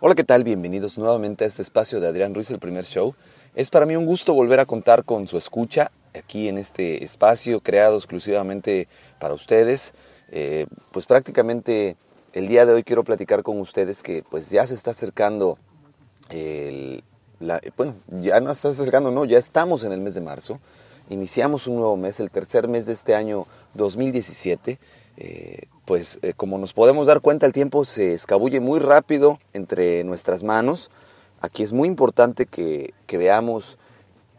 Hola, ¿qué tal? Bienvenidos nuevamente a este espacio de Adrián Ruiz, el primer show. Es para mí un gusto volver a contar con su escucha aquí en este espacio creado exclusivamente para ustedes. Eh, pues prácticamente el día de hoy quiero platicar con ustedes que pues ya se está acercando el, bueno, ya no está acercando, no, ya estamos en el mes de marzo. Iniciamos un nuevo mes, el tercer mes de este año 2017 eh, pues eh, como nos podemos dar cuenta el tiempo se escabulle muy rápido entre nuestras manos. Aquí es muy importante que, veamos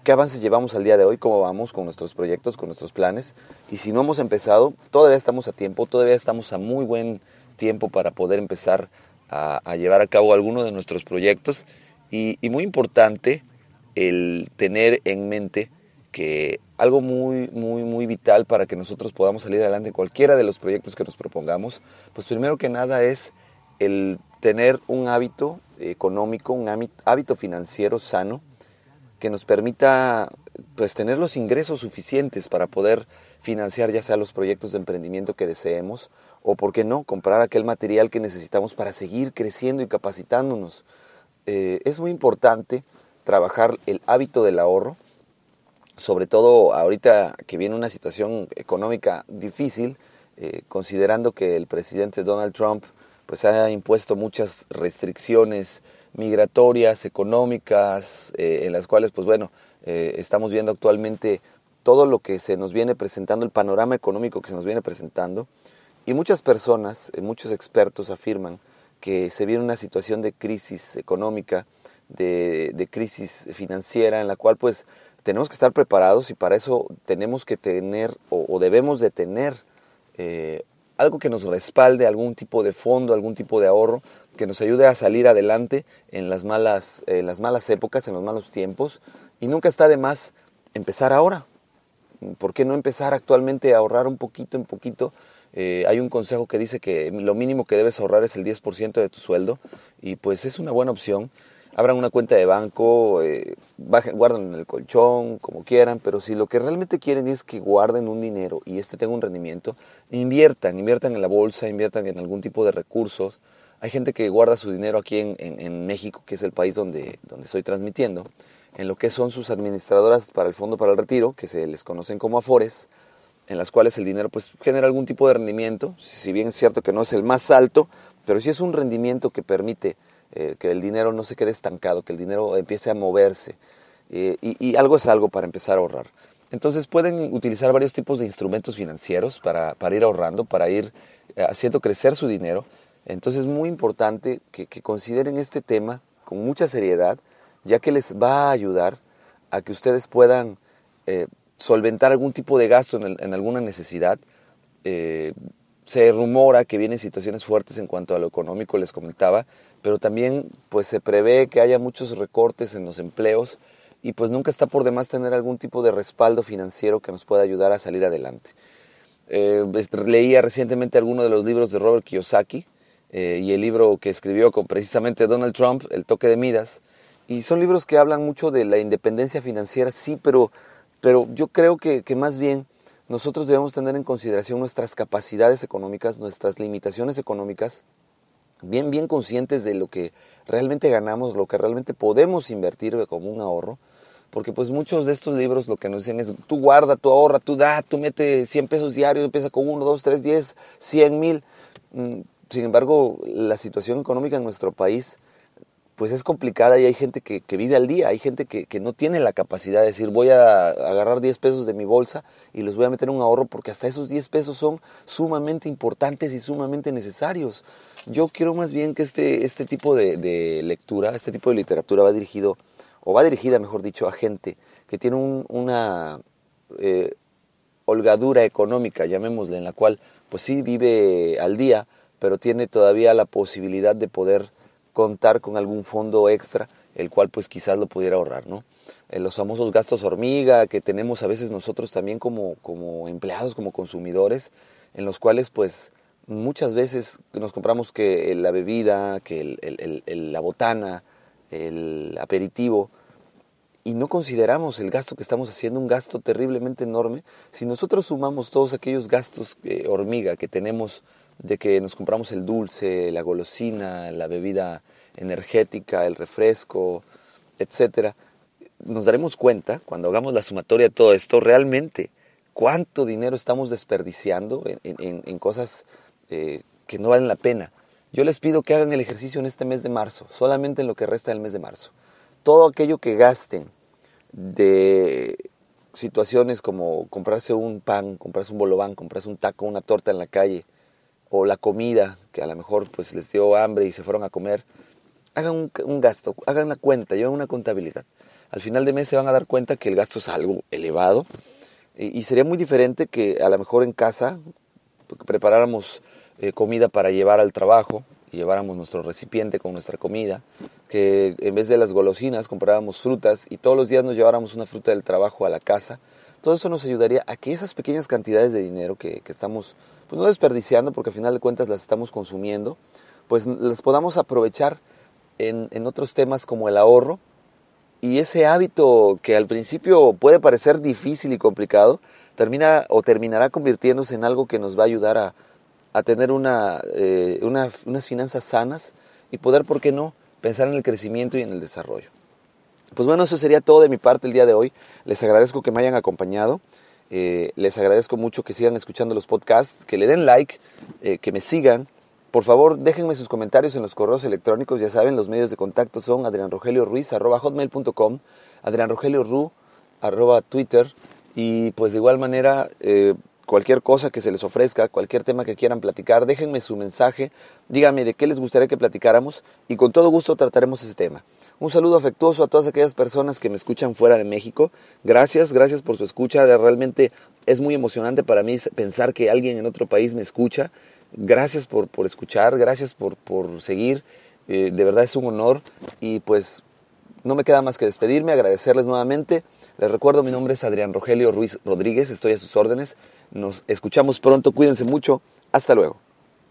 qué avances llevamos al día de hoy, cómo vamos con nuestros proyectos, con nuestros planes. Y si no hemos empezado, todavía estamos a tiempo, todavía estamos a muy buen tiempo para poder empezar a, llevar a cabo alguno de nuestros proyectos. y muy importante el tener en mente que algo muy, muy, muy vital para que nosotros podamos salir adelante en cualquiera de los proyectos que nos propongamos, pues primero que nada es el tener un hábito económico, un hábito financiero sano que nos permita pues tener los ingresos suficientes para poder financiar ya sea los proyectos de emprendimiento que deseemos o, por qué no, comprar aquel material que necesitamos para seguir creciendo y capacitándonos. Eh, es muy importante trabajar el hábito del ahorro, sobre todo ahorita que viene una situación económica difícil, eh, considerando que el presidente Donald Trump pues ha impuesto muchas restricciones migratorias, económicas, eh, en las cuales pues bueno, eh, estamos viendo actualmente todo lo que se nos viene presentando, el panorama económico que se nos viene presentando, y muchas personas, muchos expertos afirman que se viene una situación de crisis económica, de, de crisis financiera, en la cual pues tenemos que estar preparados y para eso tenemos que tener o, debemos de tener eh, algo que nos respalde, algún tipo de fondo, algún tipo de ahorro que nos ayude a salir adelante en las malas, en las malas épocas, en los malos tiempos. Y nunca está de más empezar ahora. ¿Por qué no empezar actualmente a ahorrar un poquito en poquito? Eh, hay un consejo que dice que lo mínimo que debes ahorrar es el 10% de tu sueldo y pues es una buena opción abran una cuenta de banco, eh, guarden en el colchón, como quieran, pero si lo que realmente quieren es que guarden un dinero y este tenga un rendimiento, inviertan, inviertan en la bolsa, inviertan en algún tipo de recursos. Hay gente que guarda su dinero aquí en, en, México, que es el país donde, donde estoy transmitiendo, en lo que son sus administradoras para el Fondo para el Retiro, que se les conocen como Afores, en las cuales el dinero pues genera algún tipo de rendimiento, si bien es cierto que no es el más alto, pero sí es un rendimiento que permite eh, que el dinero no se quede estancado, que el dinero empiece a moverse. Eh, y, algo es algo para empezar a ahorrar. Entonces pueden utilizar varios tipos de instrumentos financieros para, ir ahorrando, para ir eh, haciendo crecer su dinero. Entonces es muy importante que, consideren este tema con mucha seriedad, ya que les va a ayudar a que ustedes puedan solventar algún tipo de gasto en, alguna necesidad. Se rumora que vienen situaciones fuertes en cuanto a lo económico, les comentaba, pero también pues se prevé que haya muchos recortes en los empleos y pues nunca está por demás tener algún tipo de respaldo financiero que nos pueda ayudar a salir adelante. Eh, leía recientemente algunos de los libros de Robert Kiyosaki eh, y el libro que escribió con precisamente Donald Trump, El toque de Midas, y son libros que hablan mucho de la independencia financiera, sí, pero, pero yo creo que, que más bien nosotros debemos tener en consideración nuestras capacidades económicas, nuestras limitaciones económicas, bien, bien conscientes de lo que realmente ganamos, lo que realmente podemos invertir como un ahorro, porque pues muchos de estos libros lo que nos dicen es, tú guarda, tú ahorra, tú da, tú mete 100 pesos diarios, empieza con 1, 2, 3, 10, 100 mil. Mm, sin embargo, la situación económica en nuestro país pues es complicada y hay gente que, vive al día, hay gente que, no tiene la capacidad de decir voy a agarrar 10 pesos de mi bolsa y los voy a meter un ahorro porque hasta esos 10 pesos son sumamente importantes y sumamente necesarios. Yo quiero más bien que este, este tipo de, lectura, este tipo de literatura va dirigido, o va dirigida mejor dicho, a gente que tiene una eh, holgadura económica, llamémosle, en la cual pues sí vive al día, pero tiene todavía la posibilidad de poder contar con algún fondo extra, el cual pues quizás lo pudiera ahorrar, ¿no? Eh, los famosos gastos hormiga que tenemos a veces nosotros también como, como empleados, como consumidores, en los cuales pues muchas veces nos compramos que la bebida, que la botana, el aperitivo, y no consideramos el gasto que estamos haciendo un gasto terriblemente enorme, si nosotros sumamos todos aquellos gastos eh, hormiga que tenemos de que nos compramos el dulce, la golosina, la bebida energética, el refresco, etcétera, nos daremos cuenta cuando hagamos la sumatoria de todo esto realmente cuánto dinero estamos desperdiciando en, cosas eh, que no valen la pena. Yo les pido que hagan el ejercicio en este mes de marzo, solamente en lo que resta del mes de marzo. Todo aquello que gasten de situaciones como comprarse un pan, comprarse un bolobán, comprarse un taco, una torta en la calle, o la comida, que a lo mejor pues les dio hambre y se fueron a comer, hagan un, gasto, hagan la cuenta, lleven una contabilidad. Al final de mes se van a dar cuenta que el gasto es algo elevado y, sería muy diferente que a lo mejor en casa preparáramos eh, comida para llevar al trabajo y lleváramos nuestro recipiente con nuestra comida, que en vez de las golosinas compráramos frutas y todos los días nos lleváramos una fruta del trabajo a la casa. Todo eso nos ayudaría a que esas pequeñas cantidades de dinero que, que estamos pues no desperdiciando, porque al final de cuentas las estamos consumiendo, pues las podamos aprovechar en, en otros temas como el ahorro y ese hábito que al principio puede parecer difícil y complicado, termina o terminará convirtiéndose en algo que nos va a ayudar a, a tener una, eh, una, unas finanzas sanas y poder, ¿por qué no?, pensar en el crecimiento y en el desarrollo. Pues bueno, eso sería todo de mi parte el día de hoy. Les agradezco que me hayan acompañado. Eh, les agradezco mucho que sigan escuchando los podcasts, que le den like, eh, que me sigan. Por favor, déjenme sus comentarios en los correos electrónicos. Ya saben, los medios de contacto son adrianrogelioruiz.com, adrianrogelioru, arroba Twitter. Y pues de igual manera, eh, cualquier cosa que se les ofrezca, cualquier tema que quieran platicar, déjenme su mensaje, díganme de qué les gustaría que platicáramos y con todo gusto trataremos ese tema. Un saludo afectuoso a todas aquellas personas que me escuchan fuera de México. Gracias, gracias por su escucha. Realmente es muy emocionante para mí pensar que alguien en otro país me escucha. Gracias por, por escuchar, gracias por, por seguir. Eh, de verdad es un honor y pues no me queda más que despedirme, agradecerles nuevamente. Les recuerdo, mi nombre es Adrián Rogelio Ruiz Rodríguez, estoy a sus órdenes. Nos escuchamos pronto, cuídense mucho, hasta luego.